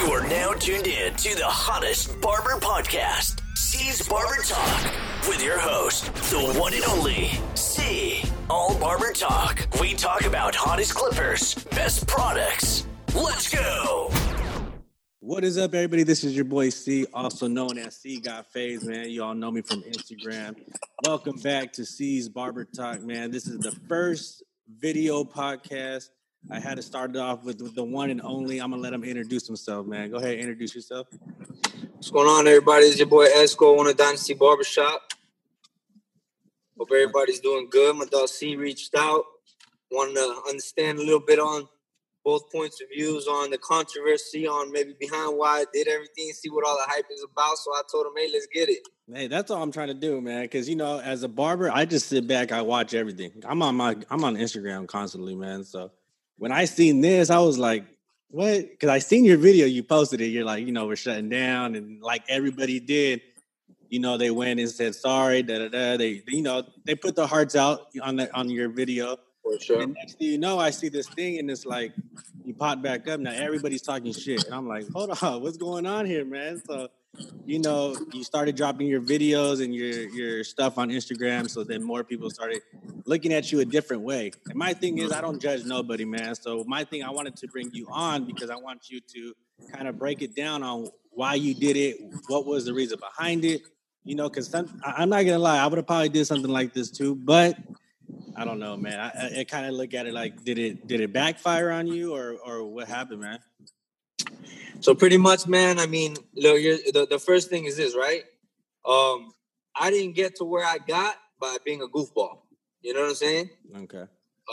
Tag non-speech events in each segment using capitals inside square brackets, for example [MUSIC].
You are now tuned in to the hottest barber podcast, C's Barber Talk, with your host, the one and only C. All Barber Talk. We talk about hottest clippers, best products. Let's go. What is up, everybody? This is your boy C, also known as C Got Phase, man. You all know me from Instagram. Welcome back to C's Barber Talk, man. This is the first video podcast. I had to start it off with, with the one and only. I'm gonna let him introduce himself, man. Go ahead, introduce yourself. What's going on, everybody? It's your boy Esco, one of Dynasty Barbershop. Hope everybody's doing good. My dog C reached out, wanted to understand a little bit on both points of views on the controversy on maybe behind why I did everything, see what all the hype is about. So I told him, hey, let's get it. Hey, that's all I'm trying to do, man. Because you know, as a barber, I just sit back, I watch everything. I'm on my, I'm on Instagram constantly, man. So when I seen this, I was like, what? Because I seen your video, you posted it. You're like, you know, we're shutting down, and like everybody did, you know, they went and said sorry, da da da. They, you know, they put their hearts out on the on your video. For sure. And next thing you know, I see this thing, and it's like you pop back up. Now everybody's talking shit, and I'm like, hold on, what's going on here, man? So, you know, you started dropping your videos and your your stuff on Instagram, so then more people started looking at you a different way. And my thing is, I don't judge nobody, man. So my thing, I wanted to bring you on because I want you to kind of break it down on why you did it, what was the reason behind it. You know, because I'm not gonna lie, I would have probably did something like this too, but I don't know, man. I, I, I kind of look at it like, did it did it backfire on you, or or what happened, man? So pretty much, man. I mean, look, you're, the the first thing is this, right? Um, I didn't get to where I got by being a goofball. You know what I'm saying? Okay.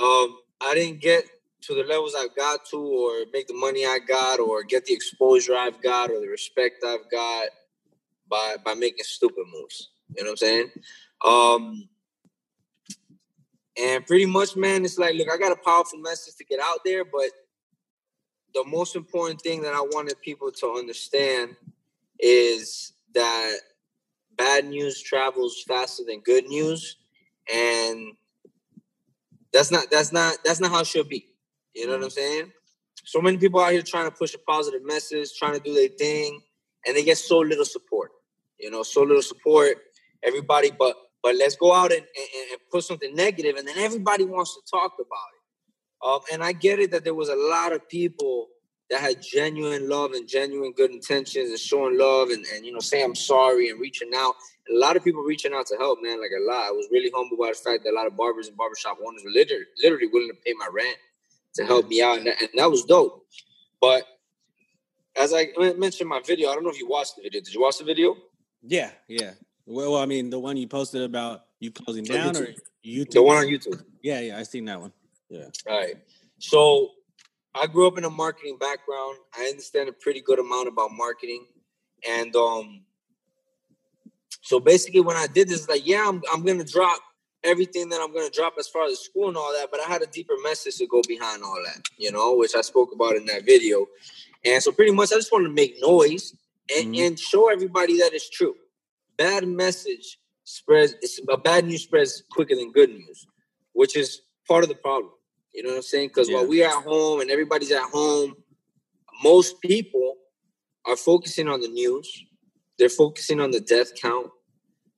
Um, I didn't get to the levels I've got to, or make the money I got, or get the exposure I've got, or the respect I've got by by making stupid moves. You know what I'm saying? Um, and pretty much, man, it's like, look, I got a powerful message to get out there, but the most important thing that I wanted people to understand is that bad news travels faster than good news, and that's not that's not that's not how it should be. You know what I'm saying? So many people out here trying to push a positive message, trying to do their thing, and they get so little support. You know, so little support. Everybody, but but let's go out and, and, and put something negative, and then everybody wants to talk about it. Um, and I get it that there was a lot of people that had genuine love and genuine good intentions and showing love and, and you know saying I'm sorry and reaching out. And a lot of people reaching out to help, man. Like a lot. I was really humbled by the fact that a lot of barbers and barbershop owners were literally, literally willing to pay my rent to help me out, and that, and that was dope. But as I mentioned in my video, I don't know if you watched the video. Did you watch the video? Yeah, yeah. Well, I mean, the one you posted about you closing down YouTube. or YouTube? The one on YouTube. Yeah, yeah, I seen that one. Yeah. All right. So I grew up in a marketing background. I understand a pretty good amount about marketing. And um so basically when I did this, like, yeah, I'm I'm gonna drop everything that I'm gonna drop as far as school and all that, but I had a deeper message to go behind all that, you know, which I spoke about in that video. And so pretty much I just wanted to make noise and, Mhm. and show everybody that it's true. Bad message spreads it's, a bad news spreads quicker than good news, which is part of the problem. You know what I'm saying? Because Yeah. while we're at home and everybody's at home, most people are focusing on the news. They're focusing on the death count.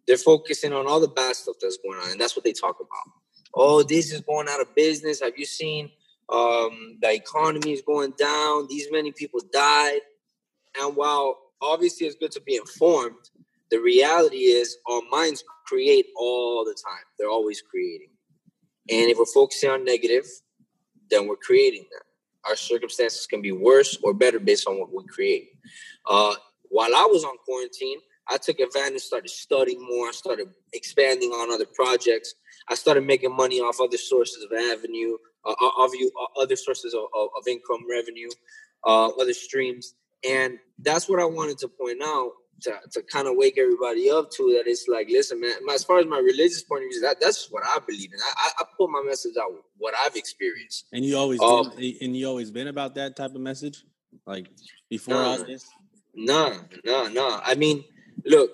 They're focusing on all the bad stuff that's going on, and that's what they talk about. Oh, this is going out of business. Have you seen um, the economy is going down? These many people died. And while obviously it's good to be informed, the reality is our minds create all the time. They're always creating. And if we're focusing on negative, then we're creating that. Our circumstances can be worse or better based on what we create. Uh, while I was on quarantine, I took advantage, started studying more, I started expanding on other projects. I started making money off other sources of avenue, uh, of you, other sources of, of, of income revenue, uh, other streams. And that's what I wanted to point out to, to kind of wake everybody up to that it's like, listen, man, as far as my religious point of view, that, that's what I believe in. I, I, put my message out, what I've experienced. And you always Um, been, and you always been about that type of message, like before No. all this. No, no, no. I mean, look,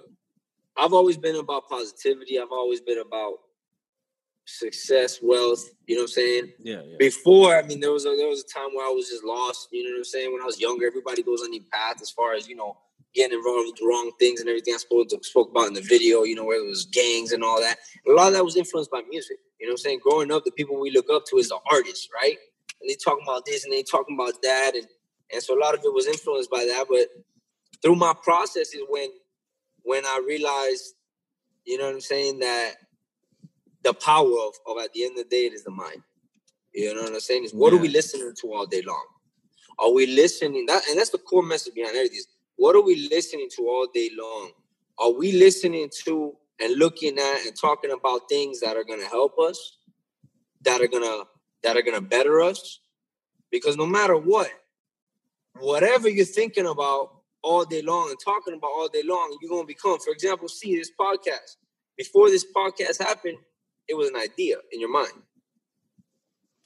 I've always been about positivity. I've always been about success, wealth. You know what I'm saying? Yeah, yeah. Before, I mean, there was a, there was a time where I was just lost. You know what I'm saying? When I was younger, everybody goes on the path as far as you know getting involved with the wrong things and everything I spoke, spoke about in the video, you know, where it was gangs and all that. a lot of that was influenced by music. You know what I'm saying? Growing up, the people we look up to is the artists, right? And they talking about this and they talking about that. And, and so a lot of it was influenced by that. But through my process is when when I realized, you know what I'm saying, that the power of, of at the end of the day, it is the mind. You know what I'm saying? Is what yeah. are we listening to all day long? Are we listening? That and that's the core message behind everything. What are we listening to all day long? Are we listening to and looking at and talking about things that are going to help us, that are going to that are going to better us? Because no matter what, whatever you're thinking about all day long and talking about all day long, you're going to become. For example, see this podcast. Before this podcast happened, it was an idea in your mind.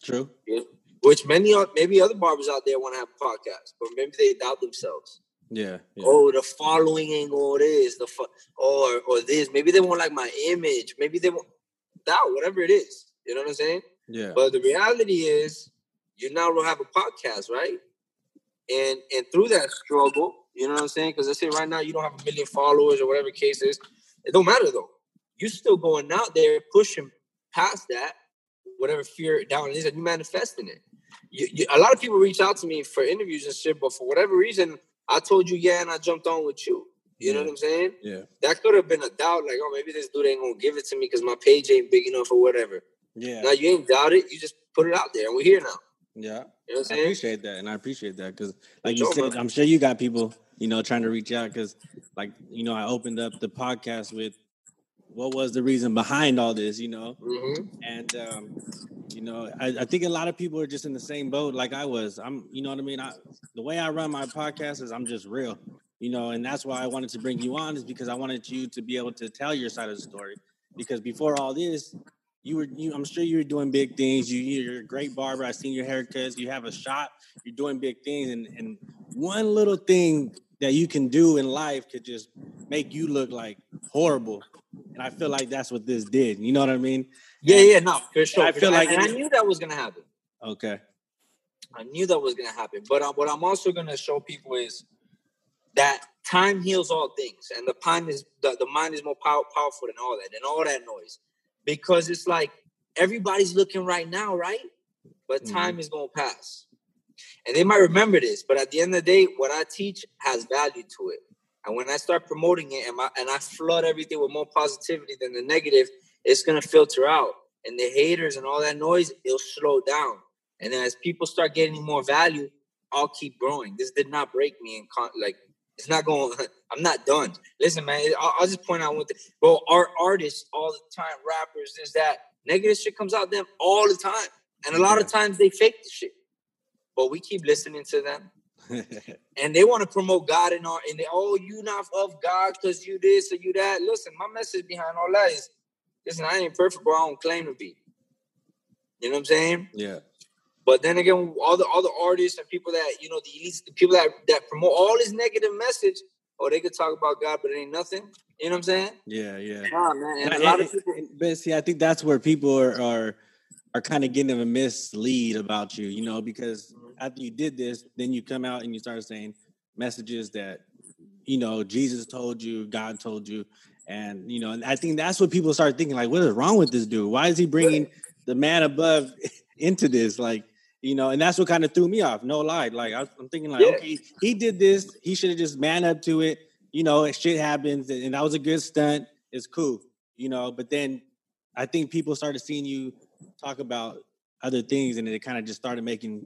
True. Yeah. Which many maybe other barbers out there want to have a podcast, but maybe they doubt themselves. Yeah, yeah. Oh, the following ain't all this. The fo- or or this. Maybe they want like my image. Maybe they want that. Whatever it is. You know what I'm saying? Yeah. But the reality is, you now will have a podcast, right? And and through that struggle, you know what I'm saying? Because I say right now you don't have a million followers or whatever case is. It don't matter though. You're still going out there pushing past that, whatever fear down is, and you manifesting it. You, you, a lot of people reach out to me for interviews and shit, but for whatever reason, I told you yeah, and I jumped on with you. You yeah. know what I'm saying? Yeah. That could have been a doubt, like, oh, maybe this dude ain't gonna give it to me because my page ain't big enough or whatever. Yeah. Now you ain't doubt it. You just put it out there, and we're here now. Yeah. You know I appreciate that, and I appreciate that because, like you said, I'm sure you got people, you know, trying to reach out because, like, you know, I opened up the podcast with what was the reason behind all this, you know? Mm-hmm. And um, you know, I, I, think a lot of people are just in the same boat like I was. I'm, you know what I mean? I, the way I run my podcast is I'm just real, you know, and that's why I wanted to bring you on is because I wanted you to be able to tell your side of the story. Because before all this, you were, you, I'm sure you were doing big things. You, you're a great barber. I've seen your haircuts. You have a shop. You're doing big things, and and one little thing that you can do in life could just make you look like horrible and I feel like that's what this did. You know what I mean? Yeah, and, yeah, no, for sure. I feel like and I knew that was gonna happen. Okay. I knew that was gonna happen. But uh, what I'm also gonna show people is that time heals all things, and the mind is the, the mind is more power, powerful than all that, and all that noise, because it's like everybody's looking right now, right? But mm-hmm. time mm-hmm. is gonna pass, and they might remember this. But at the end of the day, what I teach has value to it. And when I start promoting it and, my, and I flood everything with more positivity than the negative, it's gonna filter out. And the haters and all that noise, it'll slow down. And as people start getting more value, I'll keep growing. This did not break me. And con- like it's not going. [LAUGHS] I'm not done. Listen, man. I'll, I'll just point out one thing, bro. Art artists all the time, rappers, is that negative shit comes out them all the time, and a lot of times they fake the shit. But we keep listening to them [LAUGHS] and they want to promote God and all, and they, oh, you not of God because you this or you that. Listen, my message behind all that is, listen, I ain't perfect, but I don't claim to be. You know what I'm saying? Yeah. But then again, all the all the artists and people that you know, the elites, the people that that promote all this negative message, oh, they could talk about God, but it ain't nothing. You know what I'm saying? Yeah, yeah. Nah, man. And, and a lot of people. But see, I think that's where people are are, are kind of getting a mislead about you, you know, because mm-hmm. after you did this, then you come out and you start saying messages that you know Jesus told you, God told you, and you know, and I think that's what people start thinking like, what is wrong with this dude? Why is he bringing the man above [LAUGHS] into this? Like, you know, and that's what kind of threw me off. No lie, like I, am thinking like, yeah. okay, he did this, he should have just man up to it. You know, shit happens, and that was a good stunt. It's cool, you know. But then I think people started seeing you talk about other things, and it kind of just started making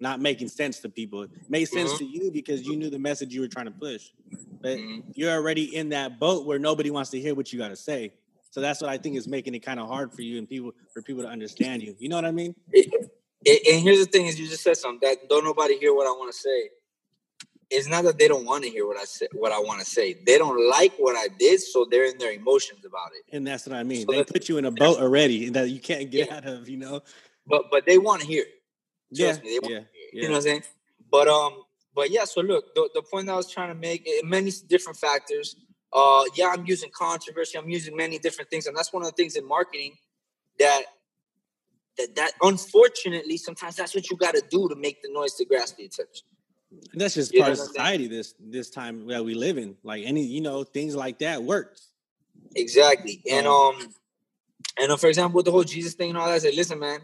not making sense to people. It made sense mm-hmm. to you because you knew the message you were trying to push. But mm-hmm. you're already in that boat where nobody wants to hear what you got to say. So that's what I think is making it kind of hard for you and people for people to understand you. You know what I mean? And here's the thing: is you just said something that don't nobody hear what I want to say. It's not that they don't want to hear what I said, what I want to say. They don't like what I did, so they're in their emotions about it. And that's what I mean. So they put you in a boat already that you can't get yeah. out of. You know. But but they want to hear it. Trust yeah, me, yeah, yeah, You know what I'm saying? But um, but yeah. So look, the, the point I was trying to make, many different factors. Uh, yeah, I'm using controversy. I'm using many different things, and that's one of the things in marketing that that that unfortunately sometimes that's what you got to do to make the noise to grasp the attention. And that's just You part of what I'm saying? society this this time that we live in. Like any, you know, things like that works. Exactly. And Um, um, and uh, for example, with the whole Jesus thing and all that, I said, listen, man,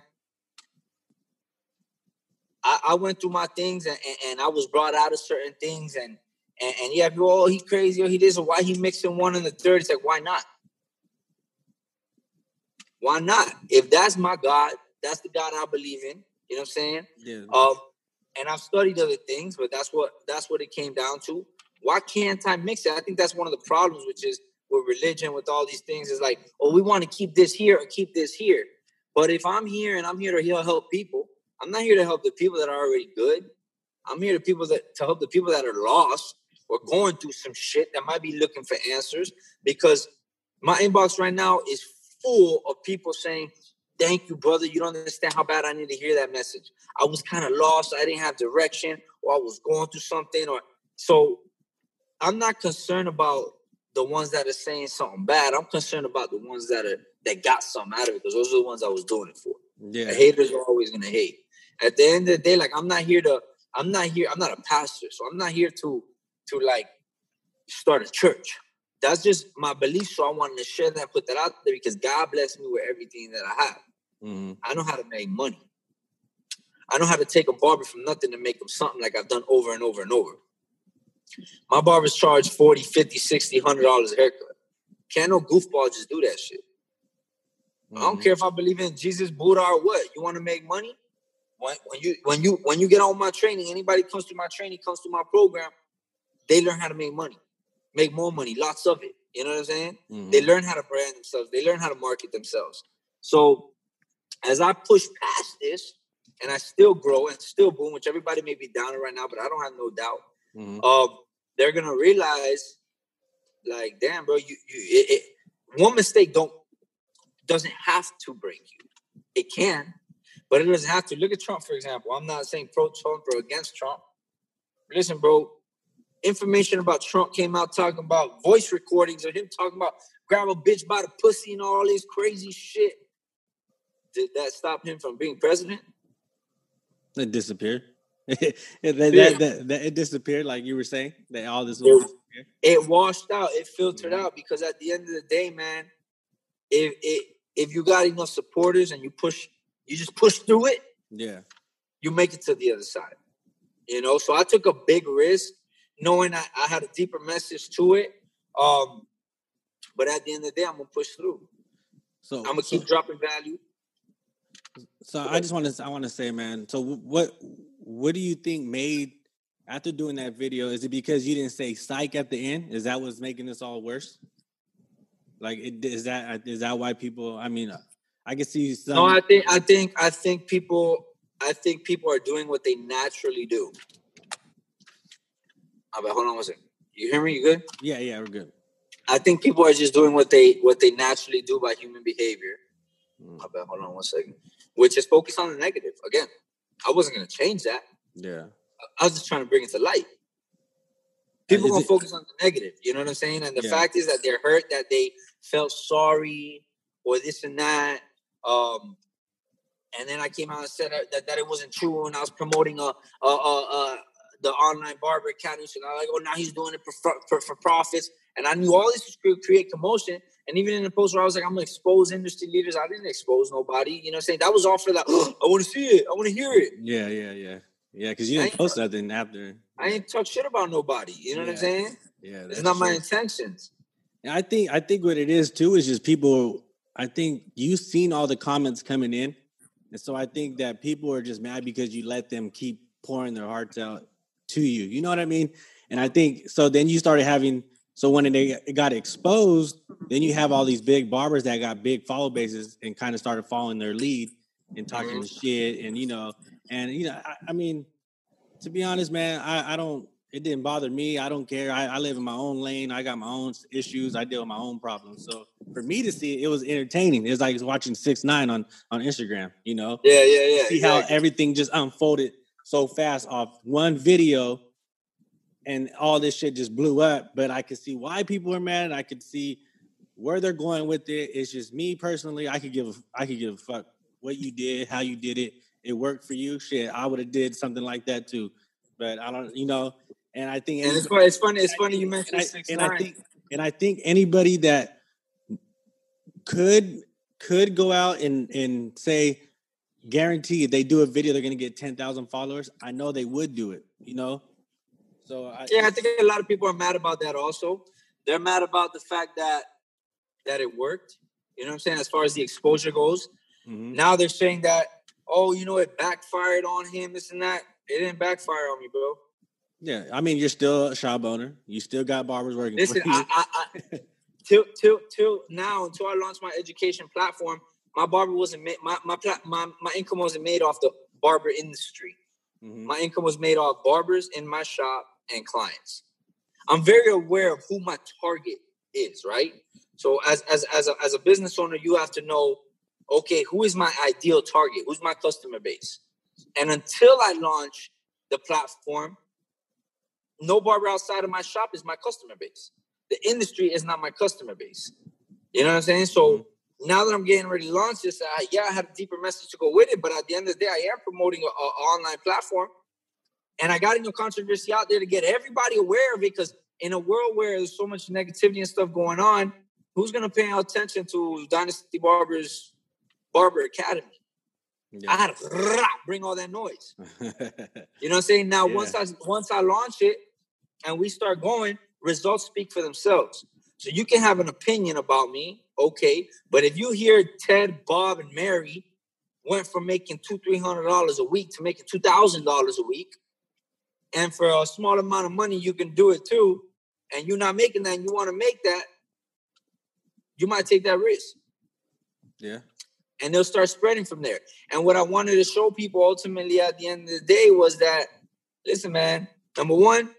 I, I went through my things and, and, and I was brought out of certain things and and, and yeah, people, oh, he crazy, or he this, or why he mixing one and the third? It's like, why not? Why not? If that's my God, that's the God I believe in. You know what I'm saying? Yeah. Um, and I've studied other things, but that's what that's what it came down to. Why can't I mix it? I think that's one of the problems, which is with religion, with all these things, is like, oh, we want to keep this here or keep this here. But if I'm here and I'm here to help people, I'm not here to help the people that are already good. I'm here to people that to help the people that are lost or going through some shit that might be looking for answers. Because my inbox right now is full of people saying, Thank you, brother. You don't understand how bad I need to hear that message. I was kind of lost. I didn't have direction, or I was going through something, or so I'm not concerned about the ones that are saying something bad. I'm concerned about the ones that are that got something out of it because those are the ones I was doing it for. Yeah. The haters are always gonna hate. At the end of the day, like I'm not here to, I'm not here, I'm not a pastor, so I'm not here to to like start a church. That's just my belief. So I wanted to share that, put that out there because God blessed me with everything that I have. Mhm. I know how to make money. I know how to take a barber from nothing to make him something like I've done over and over and over. My barbers charge 40, 50, 60, 100 dollars a haircut. Can't no goofball just do that shit. I don't Mhm. care if I believe in Jesus, Buddha, or what. You want to make money? When, when you when you when you get on my training, anybody comes to my training, comes to my program, they learn how to make money, make more money, lots of it. You know what I'm saying? Mhm. They learn how to brand themselves. They learn how to market themselves. So as I push past this and I still grow and still boom, which everybody may be down right now, but I don't have no doubt. Mhm. Um, they're gonna realize, like, damn, bro, you you it, it, one mistake don't doesn't have to break you. It can, but it doesn't have to. Look at Trump, for example. I'm not saying pro Trump or against Trump. Listen, bro, information about Trump came out talking about voice recordings of him talking about grab a bitch by the pussy and all this crazy shit. Did that stop him from being president? It disappeared. [LAUGHS] that, that, Yeah. that, that, that- it disappeared, like you were saying. That all this will. It washed out, it filtered Mhm. out because at the end of the day, man, if if if you got enough supporters and you push, you just push through it, Yeah. you make it to the other side. You know, so I took a big risk knowing I, I had a deeper message to it. Um, but at the end of the day, I'm gonna push through. So I'm gonna so- keep dropping value. So I just want to I want to say, man. So what what do you think made after doing that video? Is it because you didn't say psych at the end? Is that what's making this all worse? Like, it, is that is that why people? I mean, I can see some. No, I think I think I think people I think people are doing what they naturally do. Hold on one second. You hear me? You good? yeah, yeah, we're good. I think people are just doing what they what they naturally do by human behavior. Mm, I bet hold on one second. Which is focus on the negative. Again, I wasn't gonna change that. Yeah, I was just trying to bring it to light. People is gonna it- focus on the negative. You know what I'm saying? And the Yeah. fact is that they're hurt, that they felt sorry or this and that. Um, and then I came out and said that, that, that it wasn't true, and I was promoting a, a, a, a the online barber academy. So now like, oh, now he's doing it for, for, for profits. And I knew all this was to create commotion. And even in the post where I was like, I'm gonna expose industry leaders, I didn't expose nobody. You know what I'm saying? That was all for that. Oh, I want to see it. I want to hear it. yeah, yeah, yeah, yeah. Because you didn't post nothing after. I ain't talk shit about nobody. You know what I'm saying? Yeah, It's that's not my intentions. And I think I think what it is too is just people. I think you've seen all the comments coming in, and so I think that people are just mad because you let them keep pouring their hearts out to you. You know what I mean? And I think so. Then you started having so when they got exposed, then you have all these big barbers that got big follow bases and kind of started following their lead and talking mm-hmm. shit and you know and you know I, I mean to be honest, man, I, I don't. It didn't bother me. I don't care. I, I live in my own lane. I got my own issues. I deal with my own problems. So for me to see it, it was entertaining. It's like watching six nine on on Instagram. You know, Yeah, yeah, yeah. see how everything just unfolded so fast off one video, and all this shit just blew up. But I could see why people are mad. I could see where they're going with it. It's just me personally. I could give a- I could give a fuck what you did, how you did it. It worked for you. Shit, I would have did something like that too. But I don't, you know. And I think, and it's funny. It's funny. It's funny you mentioned and I, and I think, and I think anybody that could could go out and and say guarantee if they do a video they're going to get 10,000 followers. I know they would do it you know? So I, yeah I think a lot of people are mad about that also. They're mad about the fact that that it worked you know what I'm saying as far as the exposure goes. Mm-hmm. now they're saying that oh you know it backfired on him this and that. It didn't backfire on me bro. Yeah I mean you're still a shop owner you still got barbers working listen I, I, I [LAUGHS] till till till now until I launch my education platform, my barber wasn't made. My my my my income wasn't made off the barber industry. Mm-hmm. My income was made off barbers in my shop and clients. I'm very aware of who my target is, right? So as as as a, as a business owner, you have to know, okay, who is my ideal target? Who's my customer base? And until I launch the platform, no barber outside of my shop is my customer base the industry is not my customer base. You know what I'm saying? So mm-hmm. Now that I'm getting ready to launch this, I, yeah, I have a deeper message to go with it. But at the end of the day, I am promoting an online platform. And I got a new controversy out there to get everybody aware of it because in a world where there's so much negativity and stuff going on, who's going to pay attention to Dynasty Barber's Barber Academy? Yeah. I had to bring all that noise. [LAUGHS] you know what I'm saying? Now, yeah. once I once I launch it and we start going, results speak for themselves. So you can have an opinion about me, okay, but if you hear Ted, Bob, and Mary went from making two, three hundred dollars a week to making two thousand dollars a week, and for a small amount of money you can do it too, and you're not making that, and you want to make that, you might take that risk. Yeah. And they'll start spreading from there. And what I wanted to show people ultimately at the end of the day was that, listen, man, number one,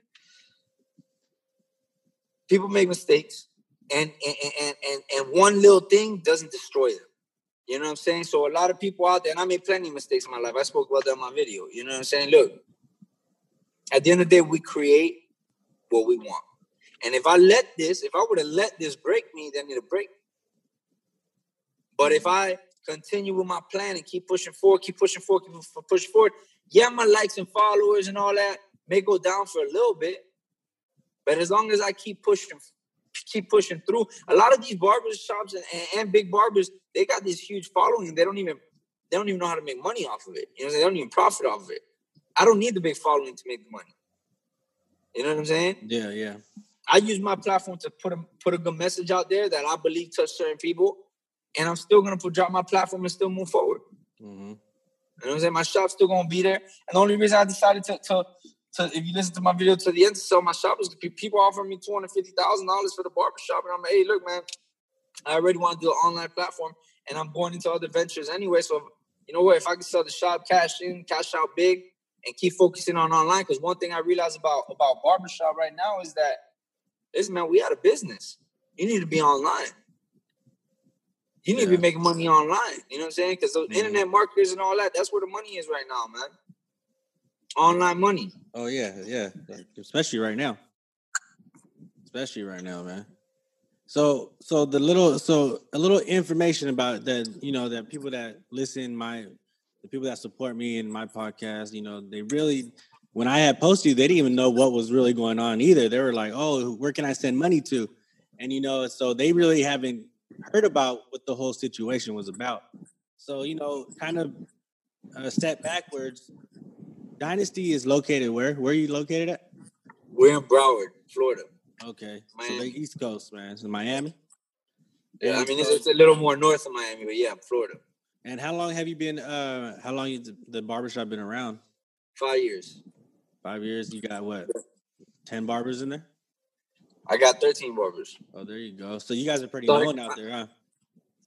people make mistakes and and, and and one little thing doesn't destroy them. You know what I'm saying? So a lot of people out there, and I made plenty of mistakes in my life. I spoke about that in my video. You know what I'm saying? Look, at the end of the day, we create what we want. And if I let this, if I would have let this break me, then it'll break. But if I continue with my plan and keep pushing forward, keep pushing forward, keep pushing forward, yeah, my likes and followers and all that may go down for a little bit, but as long as I keep pushing, keep pushing through, a lot of these barbers shops and, and, big barbers, they got this huge following. They don't even they don't even know how to make money off of it. You know, they don't even profit off of it. I don't need the big following to make the money. You know what I'm saying? Yeah, yeah. I use my platform to put a put a good message out there that I believe touch certain people, and I'm still gonna put drop my platform and still move forward. Mm-hmm. You know what I'm saying? My shop's still gonna be there, and the only reason I decided to to to, if you listen to my video to the end to sell my shop, is people offering me two hundred fifty thousand dollars for the barbershop, and I'm like, hey, look, man, I already want to do an online platform, and I'm going into other ventures anyway. So you know what? If I can sell the shop, cash in, cash out big, and keep focusing on online, because one thing I realize about about barbershop right now is that, listen, man, we out of business. You need to be online. You need yeah. to be making money online. You know what I'm saying? Because those internet marketers and all that, that's where the money is right now, man online money. Oh yeah, yeah, especially right now. Especially right now, man. So, so the little, so a little information about that, you know, that people that listen, my, the people that support me in my podcast, you know, they really, when I had posted, they didn't even know what was really going on either. They were like, "Oh, where can I send money to?" And you know, so they really haven't heard about what the whole situation was about. So, you know, kind of uh, a step backwards, Dynasty is located where? Where are you located at? We're in Broward, Florida. Okay, Miami. so the East Coast, man. So Miami. Yeah, I mean it's, it's, a little more north of Miami, but yeah, Florida. And how long have you been? uh How long has the barbershop been around? Five years. Five years. You got what? Ten barbers in there. I got thirteen barbers. Oh, there you go. So you guys are pretty known out there, huh?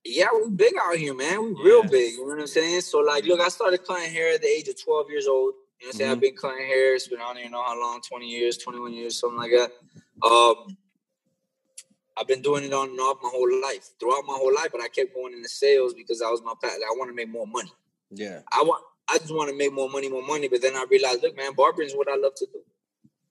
Yeah, we big out here, man. We real yeah. big. You know what I'm saying? So like, look, I started cutting hair at the age of 12 years old. You know what I'm saying? Mm-hmm. I've been cutting hair. It's been I don't even know how long, 20 years, 21 years, something like that. Um, I've been doing it on and off my whole life, throughout my whole life. But I kept going into sales because that was my path. I want to make more money. Yeah. I want. I just want to make more money, more money. But then I realized, look, man, barbering is what I love to do.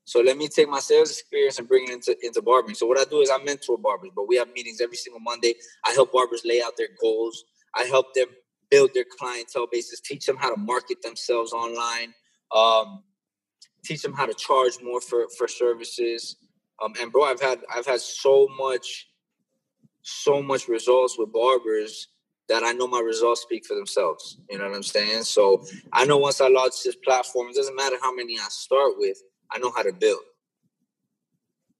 So let me take my sales experience and bring it into, into barbering. So what I do is I mentor barbers, but we have meetings every single Monday. I help barbers lay out their goals. I help them build their clientele bases, teach them how to market themselves online, um, teach them how to charge more for for services. Um, and bro, I've had I've had so much, so much results with barbers that I know my results speak for themselves. You know what I'm saying? So I know once I launch this platform, it doesn't matter how many I start with, I know how to build.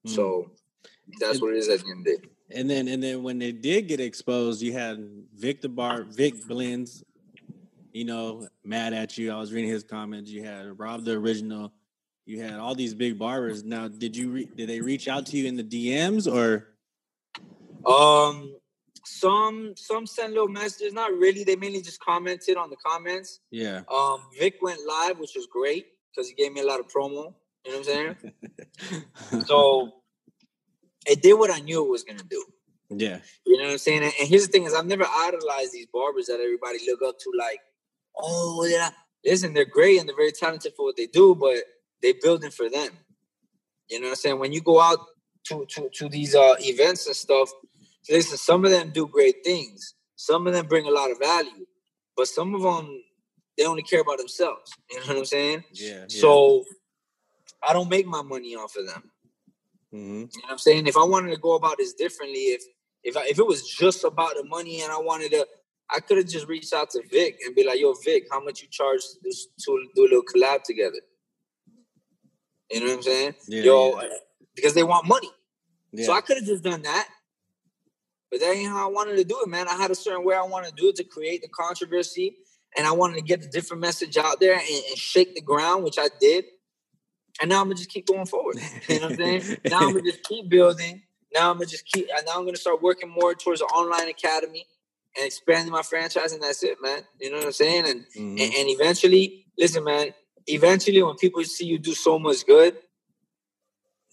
Mm. So that's what it is at the end of the day. And then and then when they did get exposed, you had Vic the Bar, Vic Blends, you know, mad at you. I was reading his comments. You had Rob the original. You had all these big barbers. Now, did you re- did they reach out to you in the DMs or? Um, some some send little messages. Not really. They mainly just commented on the comments. Yeah. Um, Vic went live, which was great because he gave me a lot of promo. You know what I'm saying? [LAUGHS] so it did what I knew it was gonna do. Yeah. You know what I'm saying? And, and here's the thing: is I've never idolized these barbers that everybody look up to. Like, oh yeah, listen, they're great and they're very talented for what they do, but they building for them. You know what I'm saying? When you go out to to to these uh, events and stuff, listen, some of them do great things. Some of them bring a lot of value, but some of them they only care about themselves. You know what I'm saying? Yeah. yeah. So I don't make my money off of them. Mm-hmm. You know what I'm saying? If I wanted to go about this differently, if if I, if it was just about the money and I wanted to, I could have just reached out to Vic and be like, "Yo, Vic, how much you charge to do, to do a little collab together?" You know what I'm saying? Yeah, Yo, yeah. because they want money. Yeah. So I could have just done that. But that ain't how I wanted to do it, man. I had a certain way I wanted to do it to create the controversy, and I wanted to get the different message out there and, and shake the ground, which I did. And now I'm gonna just keep going forward. You know what I'm saying? now I'm gonna just keep building. Now I'm gonna just keep. Now I'm gonna start working more towards the online academy and expanding my franchise, and that's it, man. You know what I'm saying? And mm-hmm. and, and eventually, listen, man. Eventually, when people see you do so much good,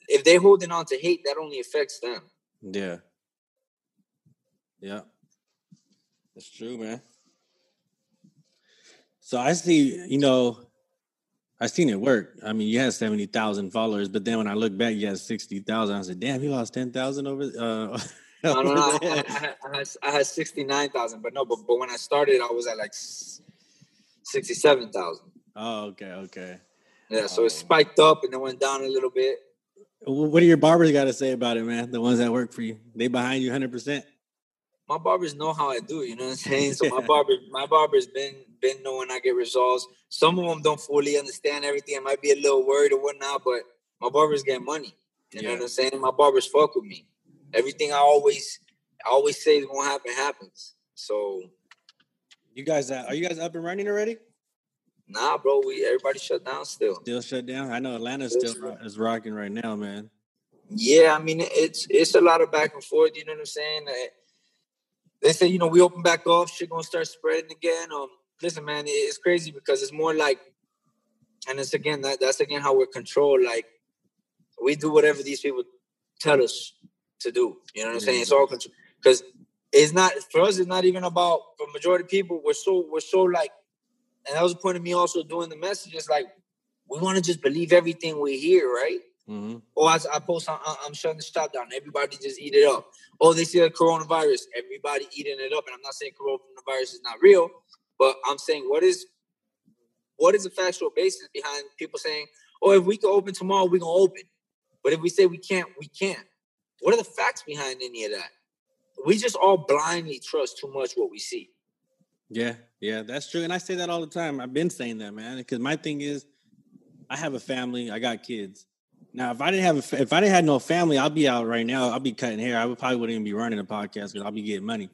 if they're holding on to hate, that only affects them. Yeah. Yeah. That's true, man. So I see, you know, I seen it work. I mean, you had seventy thousand followers, but then when I look back, you had sixty thousand. I said, "Damn, he lost ten thousand over." Uh, [LAUGHS] no, no, no. I, I, had, I, had, I had sixty nine thousand, but no, but but when I started, I was at like sixty seven thousand. Oh, okay, okay. Yeah, so it oh. spiked up and then went down a little bit. What do your barbers got to say about it, man? The ones that work for you, they behind you hundred percent my barbers know how I do. You know what I'm saying? So my [LAUGHS] barber, my barber's been been knowing I get results. Some of them don't fully understand everything. I might be a little worried or whatnot, but my barbers get money. You yeah. know what I'm saying? My barbers fuck with me. Everything I always I always say is gonna happen happens. So you guys uh, are you guys up and running already? Nah, bro. We everybody shut down still. Still shut down. I know Atlanta still, still is rocking right now, man. Yeah, I mean it's it's a lot of back and forth. You know what I'm saying? they say, you know, we open back off, shit gonna start spreading again. Um, listen, man, it's crazy because it's more like, and it's again that that's again how we're controlled. Like, we do whatever these people tell us to do. You know what I'm saying? It's all control because it's not for us. It's not even about for majority of people. We're so we're so like, and that was the point of me also doing the message. It's like we want to just believe everything we hear, right? Mm-hmm. Or I, I post, I'm, I'm shutting the shop down. Everybody just eat it up. Oh, they see the coronavirus. Everybody eating it up. And I'm not saying coronavirus is not real, but I'm saying what is what is the factual basis behind people saying, "Oh, if we can open tomorrow, we're gonna open." But if we say we can't, we can't. What are the facts behind any of that? We just all blindly trust too much what we see. Yeah, yeah, that's true. And I say that all the time. I've been saying that, man, because my thing is, I have a family, I got kids. Now, if I didn't have a, if I didn't have no family, I'll be out right now. I'll be cutting hair. I would probably wouldn't even be running a podcast because I'll be getting money.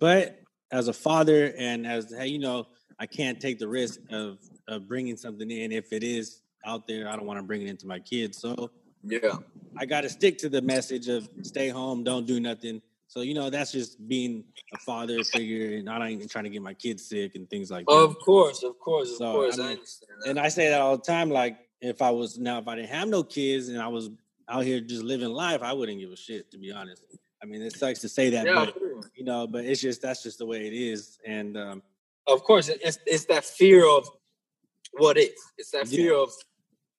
But as a father and as hey, you know, I can't take the risk of of bringing something in if it is out there. I don't want to bring it into my kids. So yeah, I got to stick to the message of stay home, don't do nothing. So you know, that's just being a father figure, and not ain't trying to get my kids sick and things like that. Of course, of course, of so, course. I mean, I and I say that all the time, like if I was now if I didn't have no kids and I was out here just living life, I wouldn't give a shit to be honest. I mean, it sucks to say that, yeah, but you know, but it's just that's just the way it is. And um, of course, it's it's that fear of what if. It's that fear yeah. of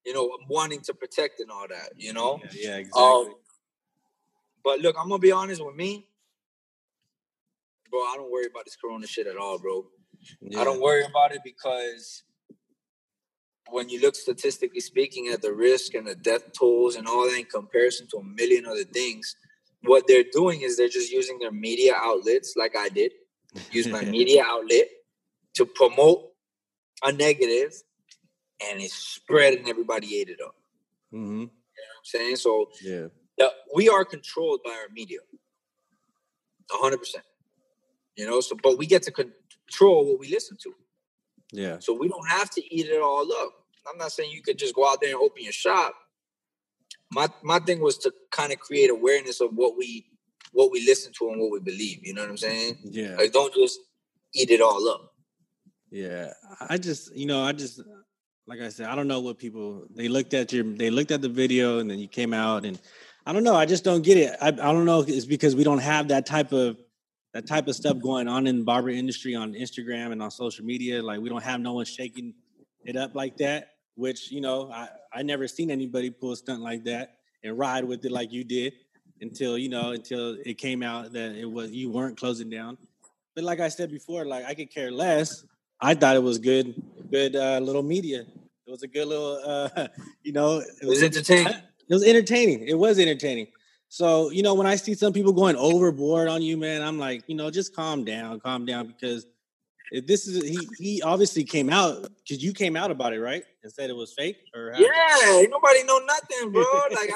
you know wanting to protect and all that. You know. Yeah, yeah exactly. Um, but look, I'm gonna be honest with me, bro. I don't worry about this Corona shit at all, bro. Yeah. I don't worry about it because when you look statistically speaking at the risk and the death tolls and all that in comparison to a million other things, what they're doing is they're just using their media outlets, like I did, use my [LAUGHS] media outlet to promote a negative, and it's spread and everybody ate it up. Mm-hmm. You know what I'm saying? So yeah, we are controlled by our media, hundred percent. You know, so but we get to control what we listen to. Yeah. So we don't have to eat it all up. I'm not saying you could just go out there and open your shop. My my thing was to kind of create awareness of what we what we listen to and what we believe. You know what I'm saying? Yeah. Like don't just eat it all up. Yeah. I just, you know, I just like I said, I don't know what people they looked at your they looked at the video and then you came out and I don't know. I just don't get it. I, I don't know it's because we don't have that type of that type of stuff going on in the barber industry on Instagram and on social media. Like we don't have no one shaking it up like that. Which you know, I I never seen anybody pull a stunt like that and ride with it like you did until you know until it came out that it was you weren't closing down. But like I said before, like I could care less. I thought it was good, good uh, little media. It was a good little, uh, [LAUGHS] you know, it was, it was entertaining. [LAUGHS] It was entertaining. It was entertaining. So, you know, when I see some people going overboard on you, man, I'm like, you know, just calm down, calm down because if this is he he obviously came out because you came out about it, right? And said it was fake or yeah, nobody know nothing, bro. like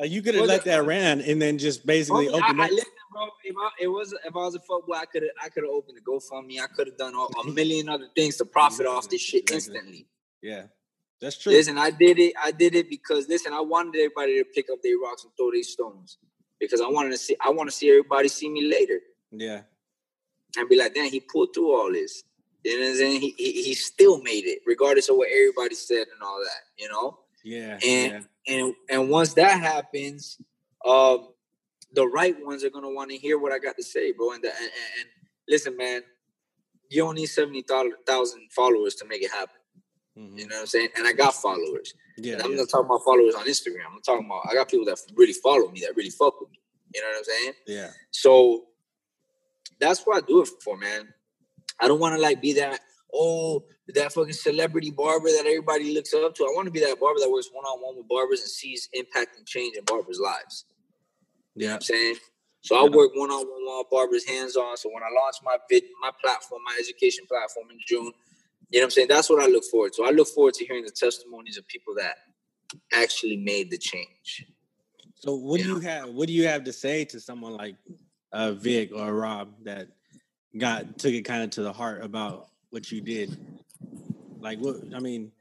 I, [LAUGHS] you could have let that ran and then just basically open opened I, I, bro, if I, it was if I was a football, I could have I could have opened the GoFundMe. I could have done all, a million other things to profit off this shit instantly. Yeah. That's true. Listen, I did it. I did it because listen, I wanted everybody to pick up their rocks and throw their stones because I wanted to see. I want to see everybody see me later. Yeah. And be like, damn, he pulled through all this. You know what I'm saying? He, he, he still made it, regardless of what everybody said and all that. You know. Yeah. And yeah. and and once that happens, um, the right ones are gonna want to hear what I got to say, bro. And, the, and, and listen, man, you don't need seventy thousand followers to make it happen. Mm-hmm. You know what I'm saying? And I got followers. Yeah. I'm yeah. not talking about followers on Instagram. I'm talking about I got people that really follow me, that really fuck with me. You know what I'm saying? Yeah. So that's what I do it for, man. I don't want to like be that oh that fucking celebrity barber that everybody looks up to. I want to be that barber that works one on one with barbers and sees impact and change in barbers' lives. You know what I'm saying? So I work one on one with barbers hands on. So when I launch my vid, my platform, my education platform in June, you know what I'm saying? That's what I look forward to. I look forward to hearing the testimonies of people that actually made the change. So what you do you have what do you have to say to someone like uh, Vic or Rob that got took it kind of to the heart about what you did? Like what I mean,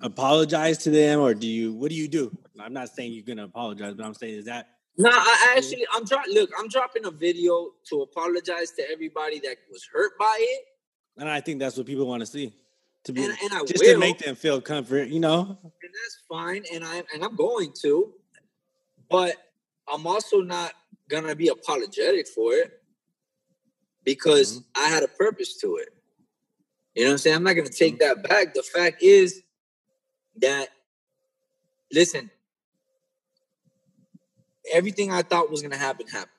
apologize to them or do you what do you do? I'm not saying you're gonna apologize, but I'm saying is that no, I actually I'm trying look, I'm dropping a video to apologize to everybody that was hurt by it and I think that's what people want to see. To be and, and just will. to make them feel comfort, you know. And that's fine. And I and I'm going to, but I'm also not gonna be apologetic for it because mm-hmm. I had a purpose to it. You know what I'm saying? I'm not gonna take mm-hmm. that back. The fact is that listen, everything I thought was gonna happen happened.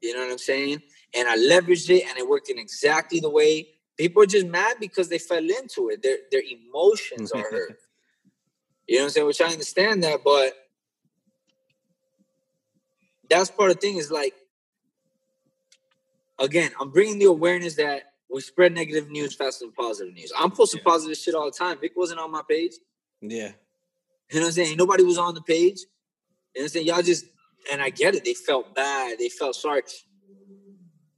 You know what I'm saying? And I leveraged it and it worked in exactly the way People are just mad because they fell into it. Their their emotions are hurt. [LAUGHS] you know what I'm saying? Which I understand that, but that's part of the thing is like, again, I'm bringing the awareness that we spread negative news faster than positive news. I'm posting yeah. positive shit all the time. Vic wasn't on my page. Yeah. You know what I'm saying? Nobody was on the page. You I'm? Y'all just, and I get it. They felt bad. They felt sorry.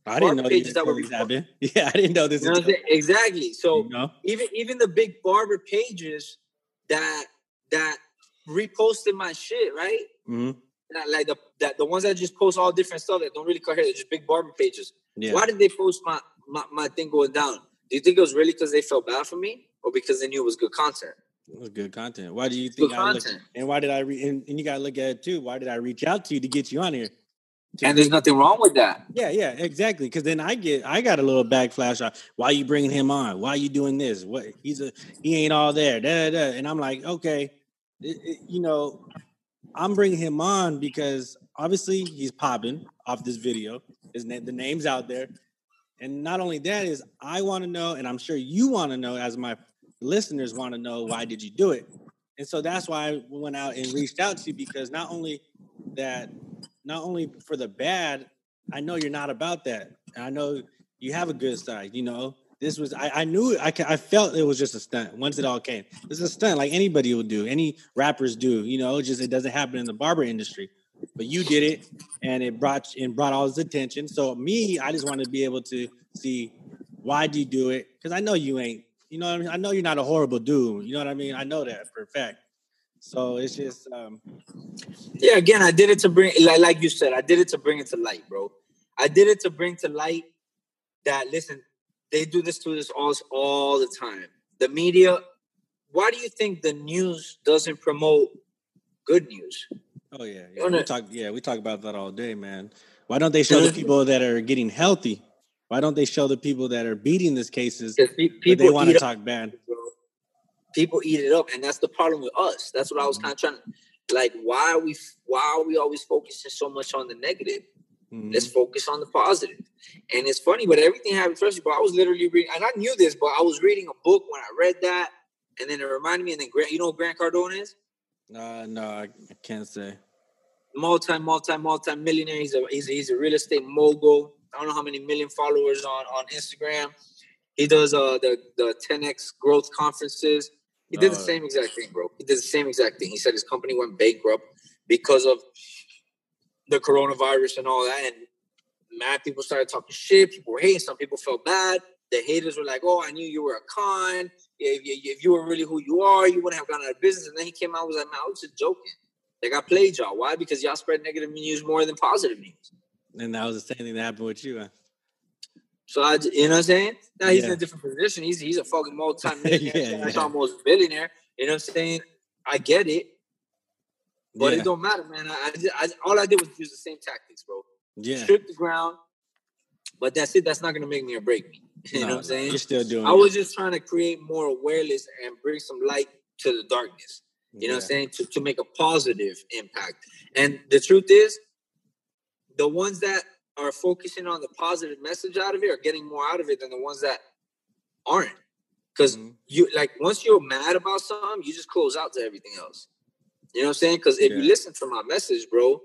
I didn't know pages that were happening. [LAUGHS] Yeah, I didn't know this. You know exactly. So you know? even even the big barber pages that that reposted my shit, right? Mm-hmm. That, like the that the ones that just post all different stuff that don't really cut hair, they're just big barber pages. Yeah. Why did they post my, my my thing going down? Do you think it was really because they felt bad for me, or because they knew it was good content? Was good content. Why do you think good I look, and why did I re- and, and you gotta look at it too? Why did I reach out to you to get you on here? And there's nothing wrong with that. Yeah, yeah, exactly. Because then I get, I got a little backflash. Why are you bringing him on? Why are you doing this? What he's a, he ain't all there. Da, da, da. And I'm like, okay, it, it, you know, I'm bringing him on because obviously he's popping off this video. His name, the name's out there, And not only that is I want to know, and I'm sure you want to know, as my listeners want to know, why did you do it? And so that's why I went out and reached out to you because not only that, not only for the bad, I know you're not about that. I know you have a good side. You know, this was I, I knew I I felt it was just a stunt once it all came. It's a stunt like anybody would do, any rappers do. You know, just it doesn't happen in the barber industry but you did it and it brought and brought all this attention. So me, I just wanted to be able to see why do you do it? Because I know you ain't, you know what I mean? I know you're not a horrible dude. You know what I mean? I know that for a fact. So it's just um Yeah, again, I did it to bring like like you said, I did it to bring it to light, bro. I did it to bring to light that listen, they do this to us all all the time. The media, why do you think the news doesn't promote good news? Oh yeah, yeah. We talk. Yeah, we talk about that all day, man. Why don't they show the people that are getting healthy? Why don't they show the people that are beating these cases? People they want to talk bad. People eat it up, and that's the problem with us. That's what I was mm-hmm. kind of trying to like. Why are we? Why are we always focusing so much on the negative? Mm-hmm. Let's focus on the positive. And it's funny, but everything happened first. But I was literally reading, and I knew this, but I was reading a book when I read that, and then it reminded me. And then Grant, you know, who Grant Cardone is. Uh, no, I can't say. Multi, multi, multi millionaire. He's a, he's a he's a real estate mogul. I don't know how many million followers on on Instagram. He does uh the the 10x growth conferences. He did the same exact thing, bro. He did the same exact thing. He said his company went bankrupt because of the coronavirus and all that. And mad people started talking shit. People were hating. Some people felt bad. The haters were like, "Oh, I knew you were a con if you, if you were really who you are, you wouldn't have gone out of business. And then he came out and was like, man, I was just joking. Like I played y'all. Why? Because y'all spread negative news more than positive news. And that was the same thing that happened with you. Huh? So I, you know what I'm saying? Now he's yeah. in a different position. He's he's a fucking [LAUGHS] multi-millionaire, yeah, yeah. almost billionaire. You know what I'm saying? I get it, but yeah. it don't matter, man. I, I, I, all I did was use the same tactics, bro. Yeah, strip the ground, but that's it. That's not gonna make me or break me. [LAUGHS] You no, know what I'm saying? You're still doing. I was just trying to create more awareness and bring some light to the darkness. You know what I'm saying? To, to make a positive impact. And the truth is, the ones that are focusing on the positive message out of it are getting more out of it than the ones that aren't. Because mm-hmm. you like once you're mad about something, you just close out to everything else. You know what I'm saying? Because if yeah. you listen to my message, bro,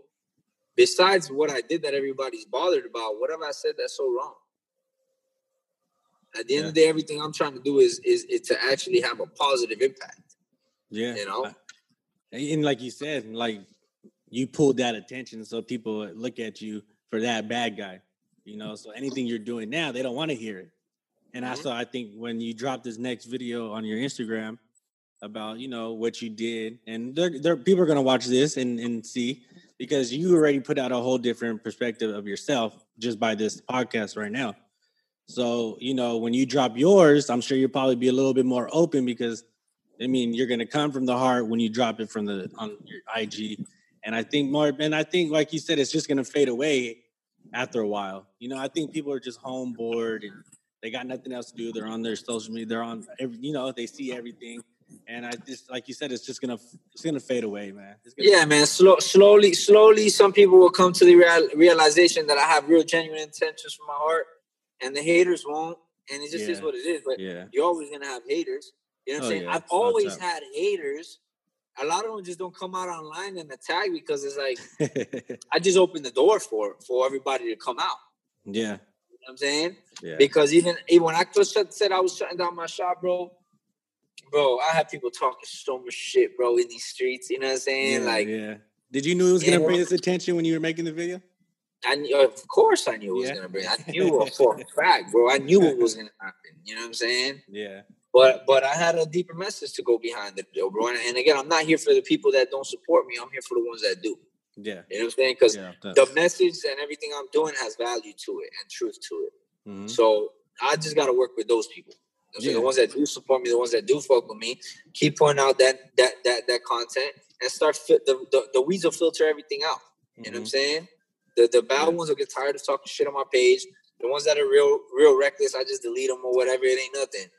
besides what I did that everybody's bothered about, what have I said that's so wrong? At the end yeah. of the day, everything I'm trying to do is, is is to actually have a positive impact. Yeah, you know. And like you said, like you pulled that attention, so people look at you for that bad guy. You know, so anything you're doing now, they don't want to hear it. And mm-hmm. also, I think when you drop this next video on your Instagram about you know what you did, and they're, they're people are gonna watch this and and see because you already put out a whole different perspective of yourself just by this podcast right now. So, you know, when you drop yours, I'm sure you'll probably be a little bit more open because I mean, you're going to come from the heart when you drop it from the on your IG. And I think more and I think like you said it's just going to fade away after a while. You know, I think people are just home bored and they got nothing else to do. They're on their social media, they're on every, you know, they see everything. And I just like you said, it's just gonna it's gonna fade away, man. yeah, man. Slow, slowly, slowly, some people will come to the real, realization that I have real, genuine intentions from my heart, and the haters won't. And it just yeah. is what it is. But yeah. you're always gonna have haters. You know what I'm oh, saying? Yeah. I've always had haters. A lot of them just don't come out online and attack because it's like [LAUGHS] I just opened the door for for everybody to come out. Yeah. You know what I'm saying? Yeah. Because even, even when I first said I was shutting down my shop, bro, bro, I had people talking so much shit, bro, in these streets. You know what I'm saying? Yeah, like, yeah. Did you know it was gonna bring this attention when you were making the video? I knew, of course, I knew it was yeah. gonna bring. I [LAUGHS] knew for a fact, bro. I knew it [LAUGHS] was gonna happen. You know what I'm saying? Yeah. But but I had a deeper message to go behind it, bro. And, and, again, I'm not here for the people that don't support me. I'm here for the ones that do. Yeah. You know what I'm saying? Because yeah, the message and everything I'm doing has value to it and truth to it. Mm-hmm. So I just got to work with those people. Yeah. The ones that do support me, the ones that do fuck with me, keep pointing out that that that that content and start fit the, the, the weeds will filter everything out. You mm-hmm. know what I'm mm-hmm. saying? The the bad yeah. ones will get tired of talking shit on my page. The ones that are real real reckless, I just delete them or whatever. It ain't nothing.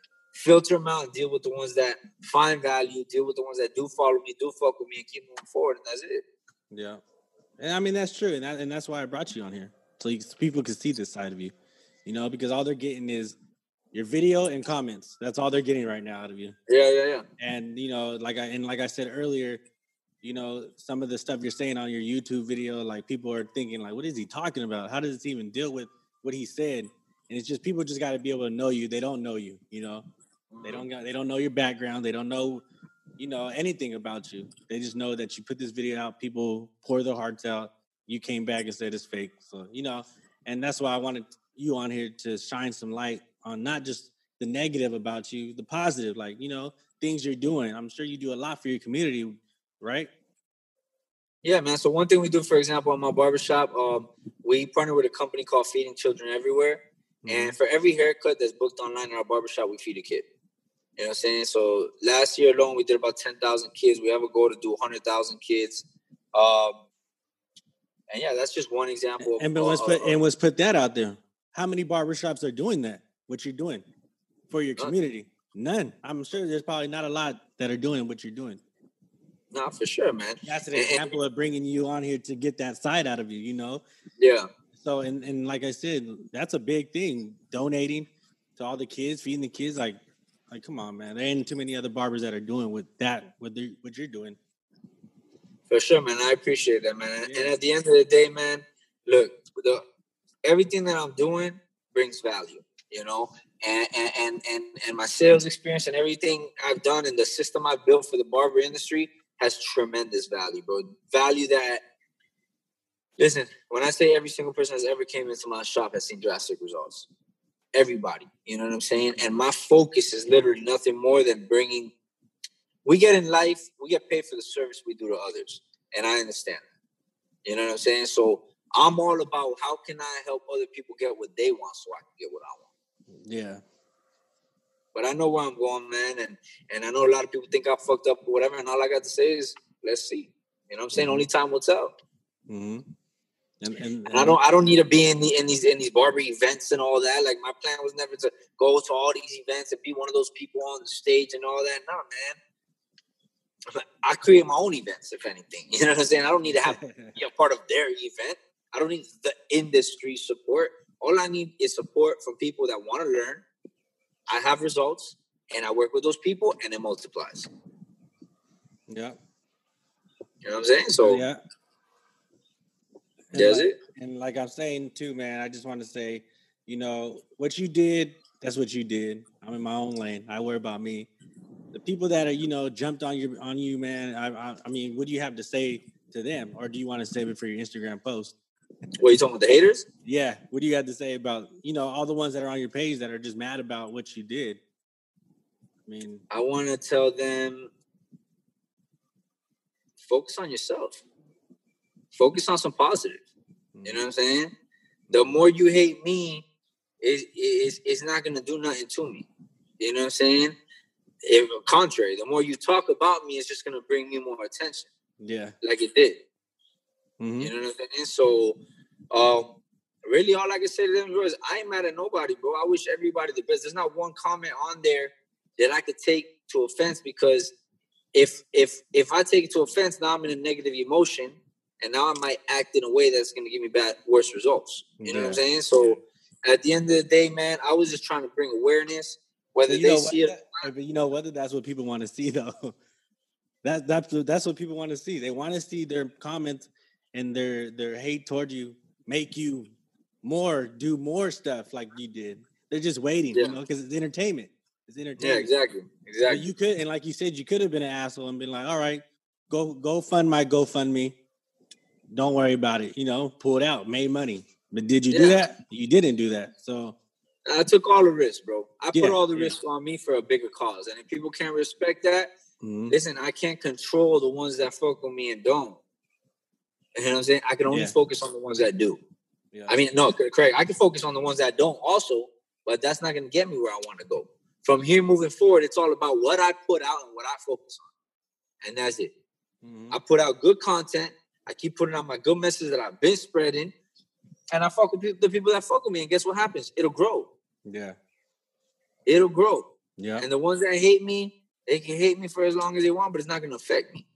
Filter them out and deal with the ones that find value. Deal with the ones that do follow me, do fuck with me, and keep moving forward. And that's it. Yeah, and I mean that's true, and that, and that's why I brought you on here so, you, people can see this side of you. You know, because all they're getting is your video and comments. That's all they're getting right now out of you. Yeah, yeah, yeah. And you know, like I and like I said earlier, you know, some of the stuff you're saying on your YouTube video, like people are thinking, like, what is he talking about? How does this even deal with what he said? And it's just people just got to be able to know you. They don't know you, you know. They don't got, they don't know your background. They don't know, you know, anything about you. They just know that you put this video out. People pour their hearts out. You came back and said it's fake. So you know, and that's why I wanted you on here to shine some light on not just the negative about you, the positive, like you know, things you're doing. I'm sure you do a lot for your community, right? Yeah, man. So one thing we do, for example, in my barbershop, um, we partner with a company called Feeding Children Everywhere. Mm-hmm. And for every haircut that's booked online in our barbershop, we feed a kid. You know what I'm saying? So last year alone, we did about 10,000 kids. We have a goal to do 100,000 kids. Um, and yeah, that's just one example. And, of, let's uh, put, and let's put that out there. How many barbershops are doing that? What you're doing for your community? None. I'm sure there's probably not a lot that are doing what you're doing. No, for sure, man. That's an example of bringing you on here to get that side out of you, you know? Yeah. So, and, and like I said, that's a big thing. Donating to all the kids, feeding the kids. Like, like, come on, man. There ain't too many other barbers that are doing with that, what, what you're doing. For sure, man. I appreciate that, man. Yeah. And at the end of the day, man, look, the everything that I'm doing brings value, you know, and and and and my sales experience and everything I've done and the system I've built for the barber industry has tremendous value, bro. Value that. Listen, when I say every single person that's ever came into my shop has seen drastic results, everybody, you know what I'm saying? And my focus is literally nothing more than bringing. We get in life, we get paid for the service we do to others, and I understand that. You know what I'm saying? So I'm all about how can I help other people get what they want so I can get what I want. Yeah. But I know where I'm going, man, and and I know a lot of people think I fucked up or whatever, and all I got to say is let's see. You know what I'm saying? Mm-hmm. Only time will tell. Mm-hmm. And, and, and, I don't I don't need to be in the in these in these barber events and all that. Like my plan was never to go to all these events and be one of those people on the stage and all that. No, man. I create my own events, if anything. [LAUGHS] You know what I'm saying? I don't need to have be a part of their event. I don't need the industry support. All I need is support from people that want to learn I have results and I work with those people and it multiplies. Yeah. You know what I'm saying? So yeah. Does like, it? And like I'm saying too, man, I just want to say, you know, what you did, that's what you did. I'm in my own lane. I worry about me. The people that are, you know, jumped on you on you, man. I, I, I mean, what do you have to say to them, or do you want to save it for your Instagram post? What you talking about the haters? Yeah. What do you have to say about you know all the ones that are on your page that are just mad about what you did? I mean, I want to tell them focus on yourself. Focus on some positive. You know what I'm saying? The more you hate me, is it's not gonna do nothing to me. You know what I'm saying? If contrary, the more you talk about me, it's just gonna bring me more attention. Yeah, like it did. Mm-hmm. You know what I'm saying? So, um, really, all I can say to them is, I ain't mad at nobody, bro. I wish everybody the best. There's not one comment on there that I could take to offense because if if if I take it to offense, now I'm in a negative emotion, and now I might act in a way that's going to give me bad, worse results. You yeah. know what I'm saying? So, at the end of the day, man, I was just trying to bring awareness. Whether they see it, but you know whether that's what people want to see [LAUGHS] though. That that's that's what people want to see. They want to see their comments and their their hate toward you make you more do more stuff like you did. They're just waiting, yeah. you know, because it's entertainment. It's entertainment. Yeah, exactly, exactly. But you could, and like you said, you could have been an asshole and been like, "All right, go go fund my GoFundMe. Don't worry about it. You know, pulled out, made money." But did you yeah. do that? You didn't do that. So I took all the risks, bro. I yeah, put all the yeah. risks on me for a bigger cause, and if people can't respect that, mm-hmm. listen, I can't control the ones that fuck with me and don't. You know what I'm saying? I can only focus on the ones that do. Yeah. I mean, no, Craig, I can focus on the ones that don't also, but that's not going to get me where I want to go. From here moving forward, it's all about what I put out and what I focus on. And that's it. Mm-hmm. I put out good content. I keep putting out my good message that I've been spreading. And I fuck with the people that fuck with me. And guess what happens? It'll grow. Yeah. It'll grow. Yeah. And the ones that hate me, they can hate me for as long as they want, but it's not going to affect me.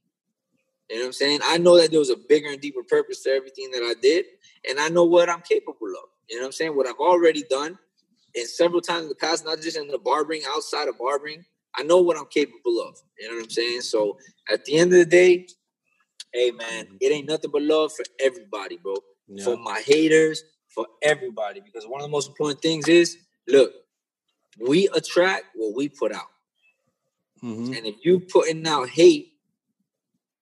You know what I'm saying? I know that there was a bigger and deeper purpose to everything that I did, and I know what I'm capable of. You know what I'm saying? What I've already done and several times in the past, not just in the barbering, outside of barbering, I know what I'm capable of. You know what I'm saying? So at the end of the day, hey man, it ain't nothing but love for everybody, bro. Yeah. For my haters, for everybody. Because one of the most important things is look, we attract what we put out. Mm-hmm. And if you putting out hate,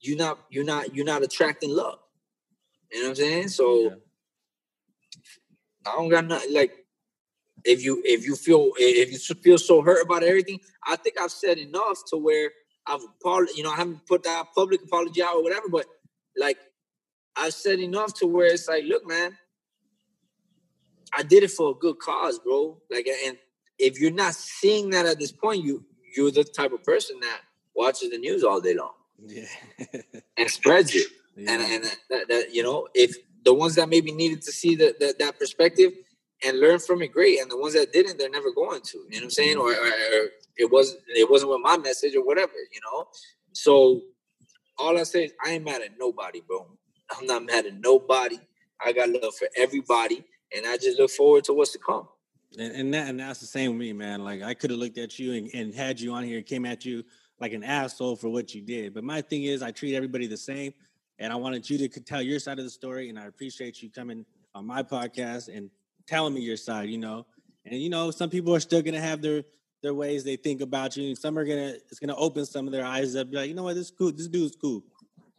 you're not you're not you're not attracting love. You know what I'm saying? So yeah. I don't got nothing like if you if you feel if you feel so hurt about everything, I think I've said enough to where I've you know I haven't put that public apology out or whatever, but like I've said enough to where it's like, look, man, I did it for a good cause, bro. Like, and if you're not seeing that at this point, you you're the type of person that watches the news all day long, yeah, [LAUGHS] and spreads it, yeah. and and that, that, you know if the ones that maybe needed to see that that, that perspective and learn from it, great. And the ones that didn't, they're never going to. You know what I'm saying? Or, or, or it wasn't it wasn't with my message or whatever. You know. So all I say is I ain't mad at nobody, bro. I'm not mad at nobody. I got love for everybody, and I just look forward to what's to come. And, and that and that's the same with me, man. Like I could have looked at you and, and had you on here and came at you like an asshole for what you did. But my thing is, I treat everybody the same, and I wanted you to tell your side of the story. And I appreciate you coming on my podcast and telling me your side, you know. And you know, some people are still gonna have their their ways they think about you, and some are gonna it's gonna open some of their eyes up. Be like, you know what, this cool. This dude's cool.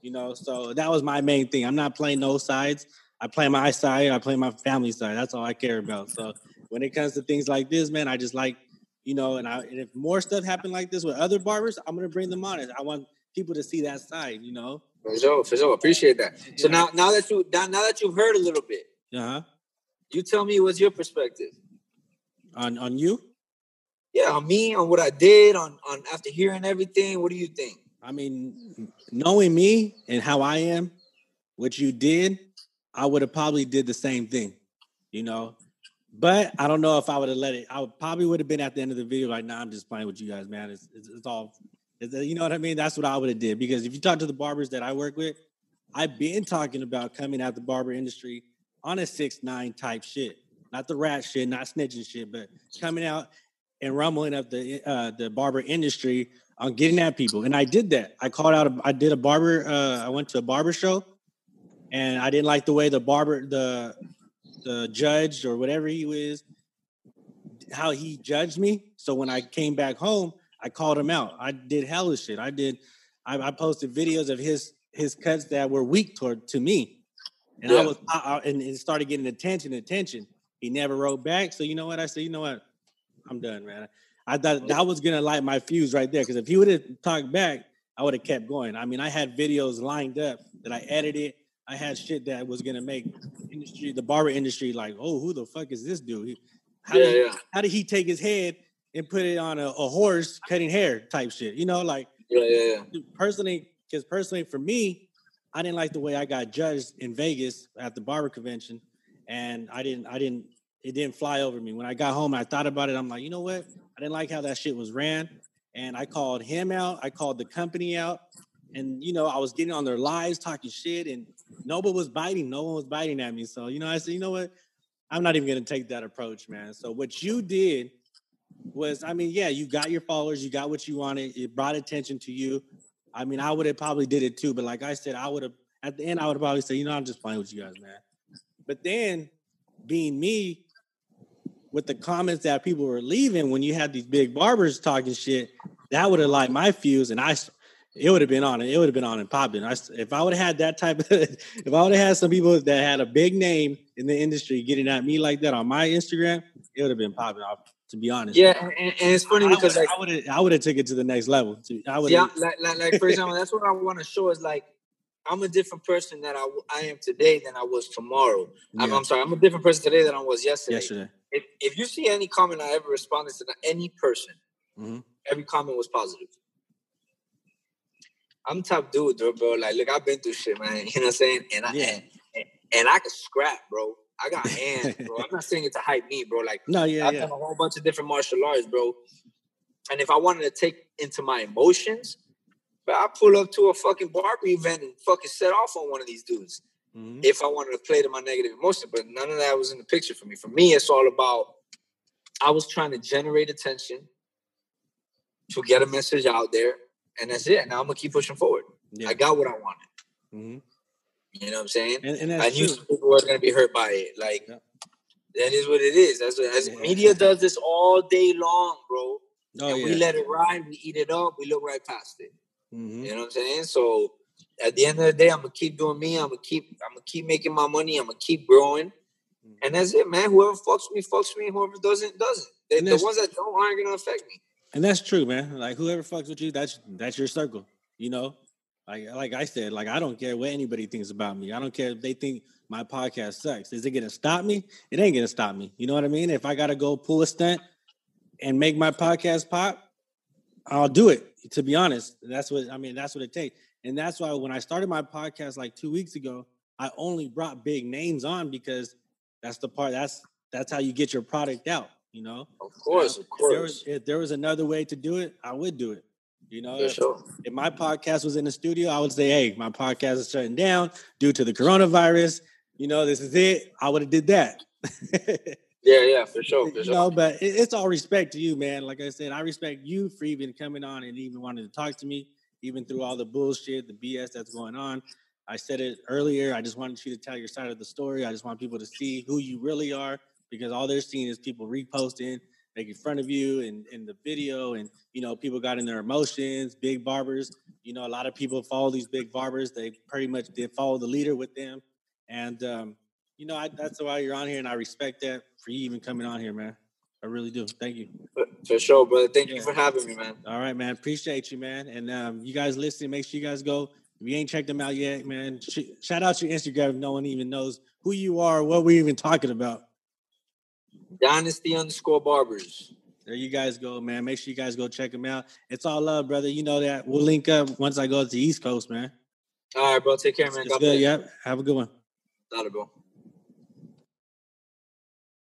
You know, so that was my main thing. I'm not playing no sides. I play my side. I play my family side. That's all I care about. So when it comes to things like this, man, I just like, you know, and I and if more stuff happened like this with other barbers, I'm gonna bring them on. I want people to see that side, you know. For sure, for sure. Appreciate that. So now, now that you now, now that you've heard a little bit, uh huh you tell me what's your perspective on on you? Yeah, on me, on what I did, on on after hearing everything. What do you think? I mean, knowing me and how I am, what you did, I would have probably did the same thing, you know. But I don't know if I would have let it. I would, probably would have been at the end of the video like, "Nah, I'm just playing with you guys, man. It's it's, it's all, it's, you know what I mean." That's what I would have did because if you talk to the barbers that I work with, I've been talking about coming out the barber industry on a six nine type shit, not the rat shit, not snitching shit, but coming out and rumbling up the uh, the barber industry on getting at people. And I did that. I called out. A, I did a barber. Uh, I went to a barber show, and I didn't like the way the barber the the judge or whatever he was how he judged me. So when I came back home, I called him out. I did hella shit. I did. I, I posted videos of his his cuts that were weak toward to me and yeah. I was, I, I, and it started getting attention, attention. He never wrote back. So you know what? I said, you know what? I'm done, man. I thought that was gonna light my fuse right there. Because if he would have talked back, I would have kept going. I mean, I had videos lined up that I edited. I had shit that was gonna make industry, the barber industry, like, oh, who the fuck is this dude? How, yeah, did, yeah. how did he take his head and put it on a, a horse cutting hair type shit? You know, like, yeah, yeah, yeah. Personally, because personally for me, I didn't like the way I got judged in Vegas at the barber convention, and I didn't, I didn't, it didn't fly over me. When I got home, I thought about it. I'm like, you know what? I didn't like how that shit was ran, and I called him out. I called the company out, and you know, I was getting on their lives, talking shit, and nobody was biting. No one was biting at me. So you know, I said, you know what? I'm not even gonna take that approach, man. So what you did was, I mean, yeah, you got your followers, you got what you wanted. It brought attention to you. I mean, I would have probably did it too, but like I said, I would have at the end, I would have probably said, you know, I'm just playing with you guys, man. But then, being me, with the comments that people were leaving when you had these big barbers talking shit, that would have light my fuse, and I, it would have been on it. It would have been on and popping. I, if I would have had that type of, [LAUGHS] if I would have had some people that had a big name in the industry getting at me like that on my Instagram, it would have been popping off to be honest. Yeah, and, and it's funny because I would have I would have took it to the next level. I would yeah, like, like, like for example, that's what I want to show is like I'm a different person that I, I am today than I was tomorrow. Yeah. I'm, I'm, sorry, I'm a different person today than I was yesterday. Yesterday. If, if you see any comment I ever responded to any person, mm-hmm. every comment was positive. I'm top dude, bro. Like, look, I've been through shit, man. [LAUGHS] You know what I'm saying? And I yeah. and, and I can scrap, bro. I got hands, bro. I'm not saying it to hype me, bro. Like, no, yeah, I've yeah. done a whole bunch of different martial arts, bro. And if I wanted to take into my emotions, but I pull up to a fucking Barbie event and fucking set off on one of these dudes. mm-hmm. if I wanted to play to my negative emotion. But none of that was in the picture for me. For me, it's all about I was trying to generate attention to get a message out there, and that's it. Now I'm gonna keep pushing forward. Yeah. I got what I wanted. Mm-hmm. You know what I'm saying? And, and I knew some people were gonna be hurt by it. Like yeah. that is what it is. As, as yeah. media does this all day long, bro. Oh, and we let it ride, we eat it up, we look right past it. Mm-hmm. You know what I'm saying? So at the end of the day, I'm gonna keep doing me. I'm gonna keep. I'm gonna keep making my money. I'm gonna keep growing, mm-hmm. and that's it, man. Whoever fucks me, fucks me. Whoever doesn't, doesn't. They, the ones that don't aren't gonna affect me. And that's true, man. Like whoever fucks with you, that's that's your circle. You know, like like I said, like I don't care what anybody thinks about me. I don't care if they think my podcast sucks. Is it gonna stop me? It ain't gonna stop me. You know what I mean? If I gotta go pull a stunt and make my podcast pop, I'll do it. To be honest, that's what I mean. That's what it takes. And that's why when I started my podcast like two weeks ago, I only brought big names on because that's the part that's that's how you get your product out, you know. Of course, of course. If there, was, if there was another way to do it, I would do it. You know, if, sure. if my podcast was in the studio, I would say, "Hey, my podcast is shutting down due to the coronavirus." You know, this is it. I would have did that. [LAUGHS] yeah, yeah, for sure, for sure. You know, but it, it's all respect to you, man. Like I said, I respect you for even coming on and even wanting to talk to me even through all the bullshit, the BS that's going on. I said it earlier. I just wanted you to tell your side of the story. I just want people to see who you really are because all they're seeing is people reposting, making fun of you and in the video. And, you know, people got in their emotions, big barbers. You know, a lot of people follow these big barbers. They pretty much did follow the leader with them. And, um, you know, I, that's why you're on here. And I respect that for you even coming on here, man. I really do. Thank you. For sure, brother. Thank yeah. you for having me, man. All right, man. Appreciate you, man. And um, you guys listening, make sure you guys go. If you ain't checked them out yet, man, sh- shout out your Instagram if no one even knows who you are, what we're even talking about. Dynasty underscore barbers. There you guys go, man. Make sure you guys go check them out. It's all love, brother. You know that. We'll link up once I go to the East Coast, man. All right, bro. Take care, man. It's good. Yep. Have a good one. Go.